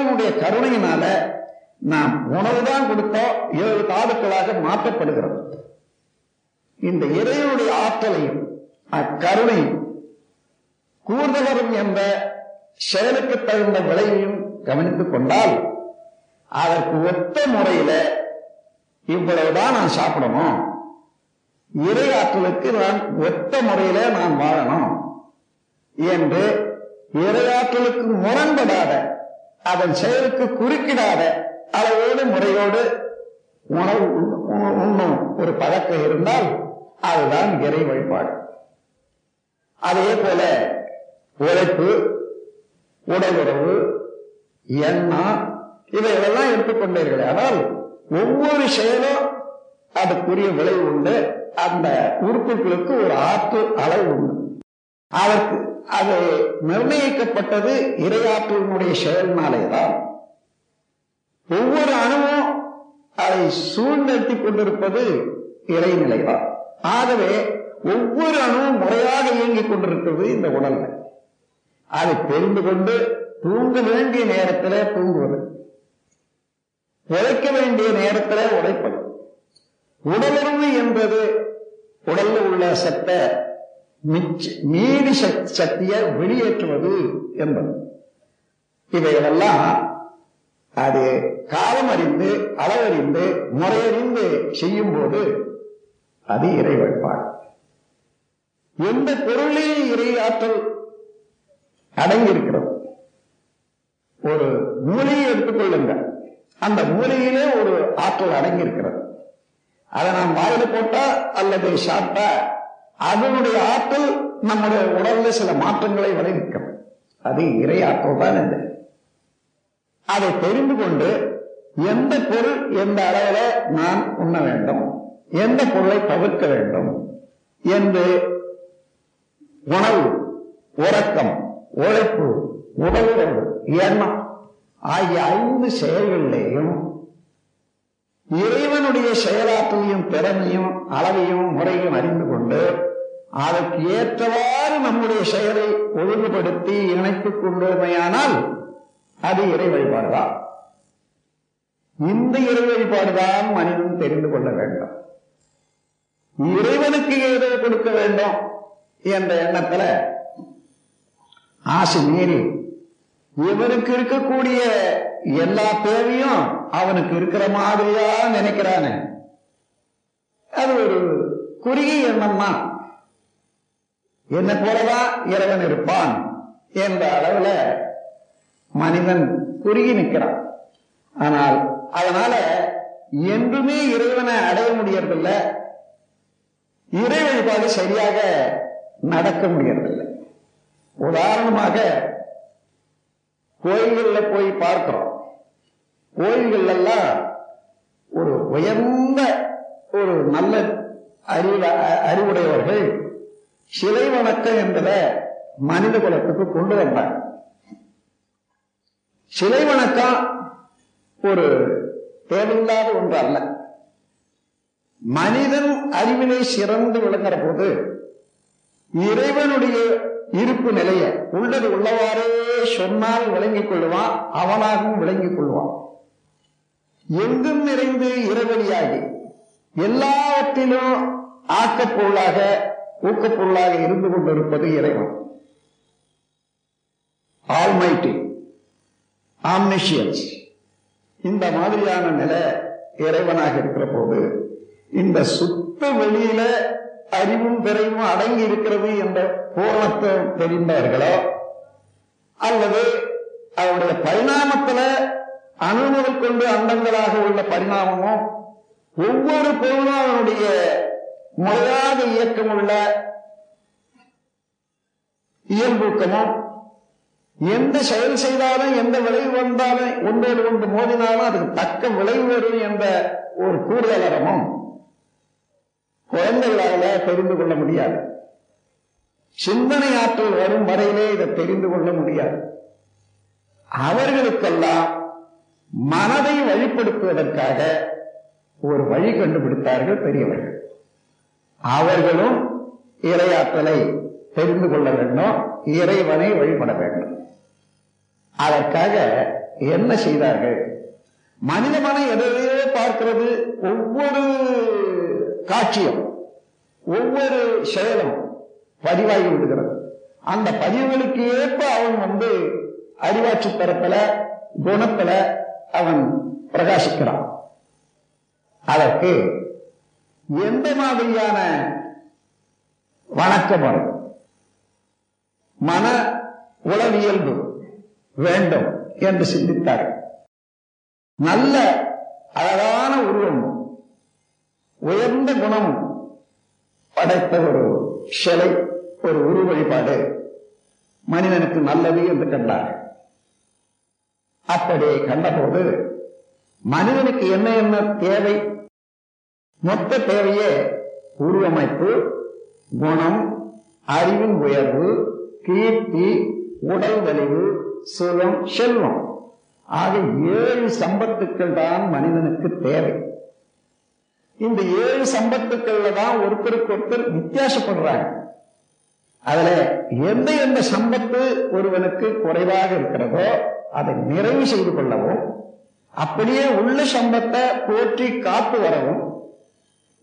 இறைவனுடைய கருணையினால நாம் உணவுதான் கொடுத்தோம் ஏழு தாதுக்களாக மாற்றப்படுகிறோம். இந்த இறைவனுடைய ஆற்றலையும் அக்கருணையும் கூர்தலரும் என்ற செயலுக்கு தகுந்த விளைவையும் கவனித்துக் கொண்டால் அதற்கு ஒத்த முறையில இவ்வளவுதான் நான் சாப்பிடணும். இறை ஆற்றலுக்கு நான் ஒத்த முறையில நான் வாழணும். என்று இறையாற்றலுக்கு முரண்படாத அதன் செயலுக்கு குறுக்கிடாத அளவோடு முறையோடு உணவு உண்ணும் ஒரு பழக்கம் இருந்தால் அதுதான் இறை வழிபாடு. அதே போல உழைப்பு உடலுறவு எண்ணம் இவைகளெல்லாம் எடுத்துக்கொண்டீர்கள் ஆனால் ஒவ்வொரு செயலும் அதுக்குரிய விளைவு உண்டு. அந்த உறுப்புகளுக்கு ஒரு ஆற்று அளவு உண்டு. அதற்கு அது நிர்ணயிக்கப்பட்டது இரையாற்றலினுடைய செயல்னாலே தான் ஒவ்வொரு அணுவும் அதை சூழ்நிறுத்தி கொண்டிருப்பது இறைநிலைதான். ஆகவே ஒவ்வொரு அணுவும் முறையாக இயங்கிக் கொண்டிருக்கிறது இந்த உடல்ல அதை தெரிந்து கொண்டு தூங்க வேண்டிய நேரத்தில் தூங்குவது உழைக்க வேண்டிய நேரத்தில் உழைப்பது. உடலுறவு என்பது உடல்ல உள்ள சத்த மீதி சக்தியை வெளியேற்றுவது என்பது. இவைகளெல்லாம் அது காலம் அறிந்து அளவறிந்து முறையறிந்து செய்யும் போது அது இறை வழிபாடு. எந்த பொருளில் இறை ஆற்றல் அடங்கியிருக்கிறது ஒரு மூலையை எடுத்துக்கொள்ளுங்கள் அந்த மூலையிலே ஒரு ஆற்றல் அடங்கியிருக்கிறது. அதை நாம் வாயில போட்டா அல்லது சாப்பிட்டா அதனுடைய ஆற்றல் நம்முடைய உடல்ல சில மாற்றங்களை விளைவிக்கும். அது இறை ஆற்றல் தான் இது அதை தெரிந்து கொண்டு எந்த பொருள் எந்த அளவில நான் உண்ண வேண்டும் எந்த பொருளை தவிர்க்க வேண்டும் என்று உணவு உறக்கம் உழைப்பு உடலுறவு எண்ணம் ஆகிய ஐந்து செயல்களிலேயும் இறைவனுடைய செயலாற்றலையும் திறமையும் அளவையும் முறையும் அறிந்து கொண்டு அதற்கு ஏற்றவாறு நம்முடைய செயலை ஒழுங்குபடுத்தி இணைத்துக் கொண்டோமையானால் அது இறை வழிபாடுதான். இந்த இறை வழிபாடுதான் மனிதன் தெரிந்து கொள்ள வேண்டும். இறைவனுக்கு ஏதோ கொடுக்க வேண்டும் என்ற எண்ணத்துல ஆசை மீறி இவனுக்கு இருக்கக்கூடிய எல்லா தேவையும் அவனுக்கு இருக்கிற மாதிரியா நினைக்கிறானே. அது ஒரு குறுகிய எண்ணம் தான் என்ன போலதான் இறைவன் இருப்பான் என்ற அளவுல மனிதன் குறுகி நிற்கிறான். ஆனால் அதனால என்றுமே இறைவனை அடைய முடியறதில்லை. இறை வழிபாடு சரியாக நடக்க முடியறதில்லை. உதாரணமாக கோயில்களில் போய் பார்க்கிறோம். கோயில்கள் எல்லாம் ஒரு உயர்ந்த ஒரு நல்ல அறிவு அறிவுடையவர்கள் சிலை வணக்கம் என்பதை மனித குலத்துக்கு கொண்டு வந்தார். சிலை வணக்கம் ஒரு தேவையில்லாத ஒன்று அல்ல. மனிதன் அறிவிலே சிறந்து விளங்குற போது இறைவனுடைய இருப்பு நிலைய உள்ளது உள்ளவாறே சொன்னால் விளங்கிக் கொள்வான் அவனாகவும் விளங்கிக் கொள்வான். எங்கும் நிறைந்து இறைவழியாகி எல்லாவற்றிலும் ஆக்கப்பொருளாக ஊக்கப்பொருளாக இருந்து கொண்டிருப்பது இறைவன். ஆல்மைட்டி ஆம்னிஷியன்ஸ் இந்த மாதிரியான நிலை இறைவனாக இருக்கிற போது இந்த சுத்த வெளியில அறிவும் பிறைவும் அடங்கி இருக்கிறது என்ற பூரணத்தை தெரிந்தவர்களோ அல்லது அவருடைய பரிணாமத்துல அணுமுதல் கொண்டு அண்டங்களாக உள்ள பரிணாமமும் ஒவ்வொரு பொருளும் அவனுடைய முறையாக இயக்கமுள்ள இயல்பூக்கமும் எந்த செயல் செய்தாலும் எந்த விளைவு வந்தாலும் ஒன்றோடு ஒன்று மோதினாலும் அதுக்கு தக்க விளைவு வரும் என்ற ஒரு கூடுதலரமும் குழந்தைகளால தெரிந்து கொள்ள முடியாது. சிந்தனை ஆற்றல் வரும் வரையிலே இதை தெரிந்து கொள்ள முடியாது. அவர்களுக்கெல்லாம் மனதை வழிப்படுத்துவதற்காக ஒரு வழி கண்டுபிடித்தார்கள் பெரியவர்கள். அவர்களும் இறையாற்றலை தெரிந்து கொள்ள வேண்டும் இறைவனை வழிபட வேண்டும். அதற்காக என்ன செய்தார்கள்? மனித மனம் எதையோ பார்க்கிறது ஒவ்வொரு காட்சியும் ஒவ்வொரு செயலும் பதிவாகி விடுகிறது. அந்த பதிவுகளுக்கு ஏற்ப அவன் வந்து அறிவாட்சி தரத்துல குணத்துல அவன் பிரகாசிக்கிறான். அதற்கு எந்த மாதிரியான வணக்க முறை மன உளவியல்பு வேண்டும் என்று சிந்தித்தார்கள் நல்ல அழகான உருவம் உயர்ந்த குணம் படைத்த ஒரு சிலை ஒரு உரு வழிபாடு மனிதனுக்கு நல்லது என்று கண்டார். அப்படி கண்டபோது மனிதனுக்கு என்ன என்ன தேவை? மொத்த தேவையே உருவமைப்பு குணம் அறிவின் உயர்வு கீர்த்தி உடல் வலிவு சுகம் செல்வம். ஆக ஏழு சம்பத்துக்கள் தான் மனிதனுக்கு தேவை. இந்த ஏழு சம்பத்துக்கள்ல தான் ஒருத்தருக்கு ஒருத்தர் வித்தியாசப்படுறாங்க. அதுல எந்த எந்த சம்பத்து ஒருவனுக்கு குறைவாக இருக்கிறதோ அதை நிறைவு செய்து கொள்ளவும் அப்படியே உள்ள சம்பத்தை போற்றி காத்து வரவும்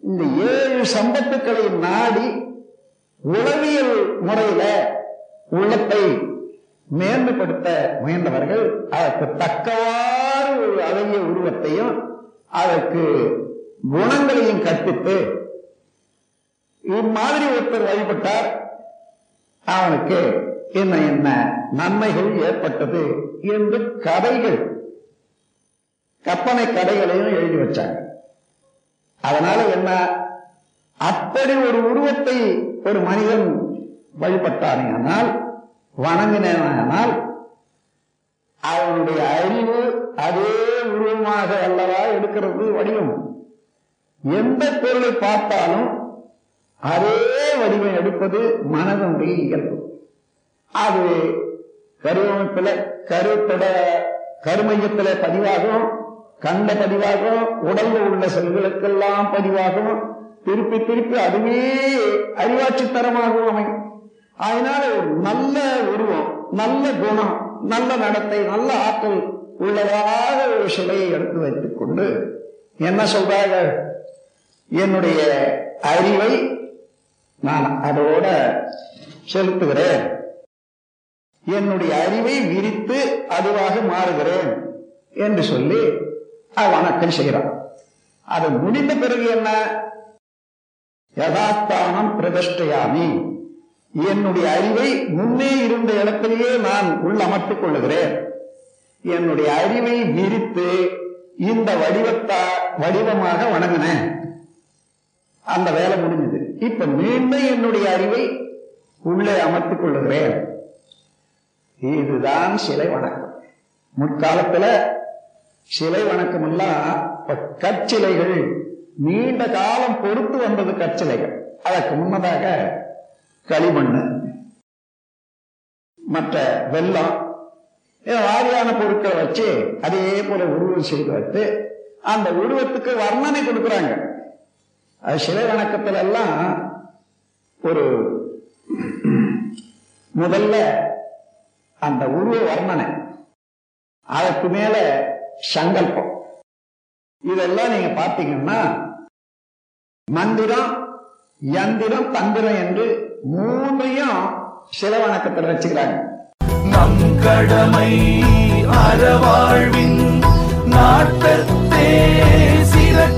இந்த ஏழு சம்பத்துக்களை நாடி உளவியல் முறையில உள்ளத்தை மேம்படுத்த முயன்றவர்கள் அதற்கு தக்கவாறு ஒரு அழகிய உருவத்தையும் அதற்கு குணங்களையும் கற்பித்து இம்மாதிரி ஒருத்தர் வழிபட்டார். அவனுக்கு என்ன என்ன நன்மைகள் ஏற்பட்டது என்று கதைகள் கற்பனை கதைகளையும் எழுதி வச்சாங்க. அதனால என்ன? அப்படி ஒரு உருவத்தை ஒரு மனிதன் வழிபட்டானேயானால் வணங்கினால் அவனுடைய அறிவு அதே உருவமாக அல்லவா எடுக்கிறது வடிவம். எந்த பொருளை பார்த்தாலும் அதே வடிவம் எடுப்பது மனதனுடைய இயல்பு. அது கருவமைப்பில் கருத்தட கருமையத்தில் பதிவாகும். கண்ட பதிவாகும் உடல்ல உள்ள செல்களுக்கெல்லாம் பதிவாகும் திருப்பி திருப்பி அதுவே அறிவாட்சி தரமாகவும் அமையும். அதனால ஒரு நல்ல உருவம் நல்ல குணம் நல்ல நடத்தை நல்ல ஆற்றல் உள்ளதாக ஒரு சிலையை எடுத்து வைத்துக் கொண்டு என்ன சொல்றாங்க என்னுடைய அறிவை நான் அதோட செலுத்துகிறேன். என்னுடைய அறிவை விரித்து அதுவாக மாறுகிறேன் என்று சொல்லி வணக்கம் செய்கிறான். அது முடிந்த பிறகு என்ன? யதாஸ்தானம் பிரதிஷ்டையாமி. என்னுடைய அறிவை முன்னே இருந்த இடத்திலேயே நான் உள்ளமர்த்திக் கொள்ளுகிறேன். என்னுடைய அறிவை விரித்து இந்த வடிவத்தா வடிவமாக வணங்கினேன். அந்த வேலை முடிஞ்சது. இப்ப மீண்டும் என்னுடைய அறிவை உள்ளே அமர்த்திக் கொள்ளுகிறேன். இதுதான் சிலை வணக்கம். முற்காலத்துல சிலை வணக்கம் எல்லாம் கற்சிலைகள் நீண்ட காலம் பொறுத்து வந்தது கற்சிலைகள். அதற்கு முன்னதாக களிமண் மற்ற வெள்ளம் வாரியான பொருட்களை வச்சு அதே போல உருவம் செய்து வைத்து அந்த உருவத்துக்கு வர்ணனை கொடுக்குறாங்க. அது சிலை வணக்கத்துல எல்லாம் ஒரு முதல்ல அந்த உருவ வர்ணனை. அதற்கு மேல சங்கல்பம். இதெல்லாம் நீங்க பார்த்தீங்கன்னா மந்திரம் யந்திரம் தந்திரம் என்று மூன்றையும் சில வணக்கத்தில் வச்சுக்கிறாங்க. நம் கடமை அறவாழ்வின் நாட்டத்தே சிறக்க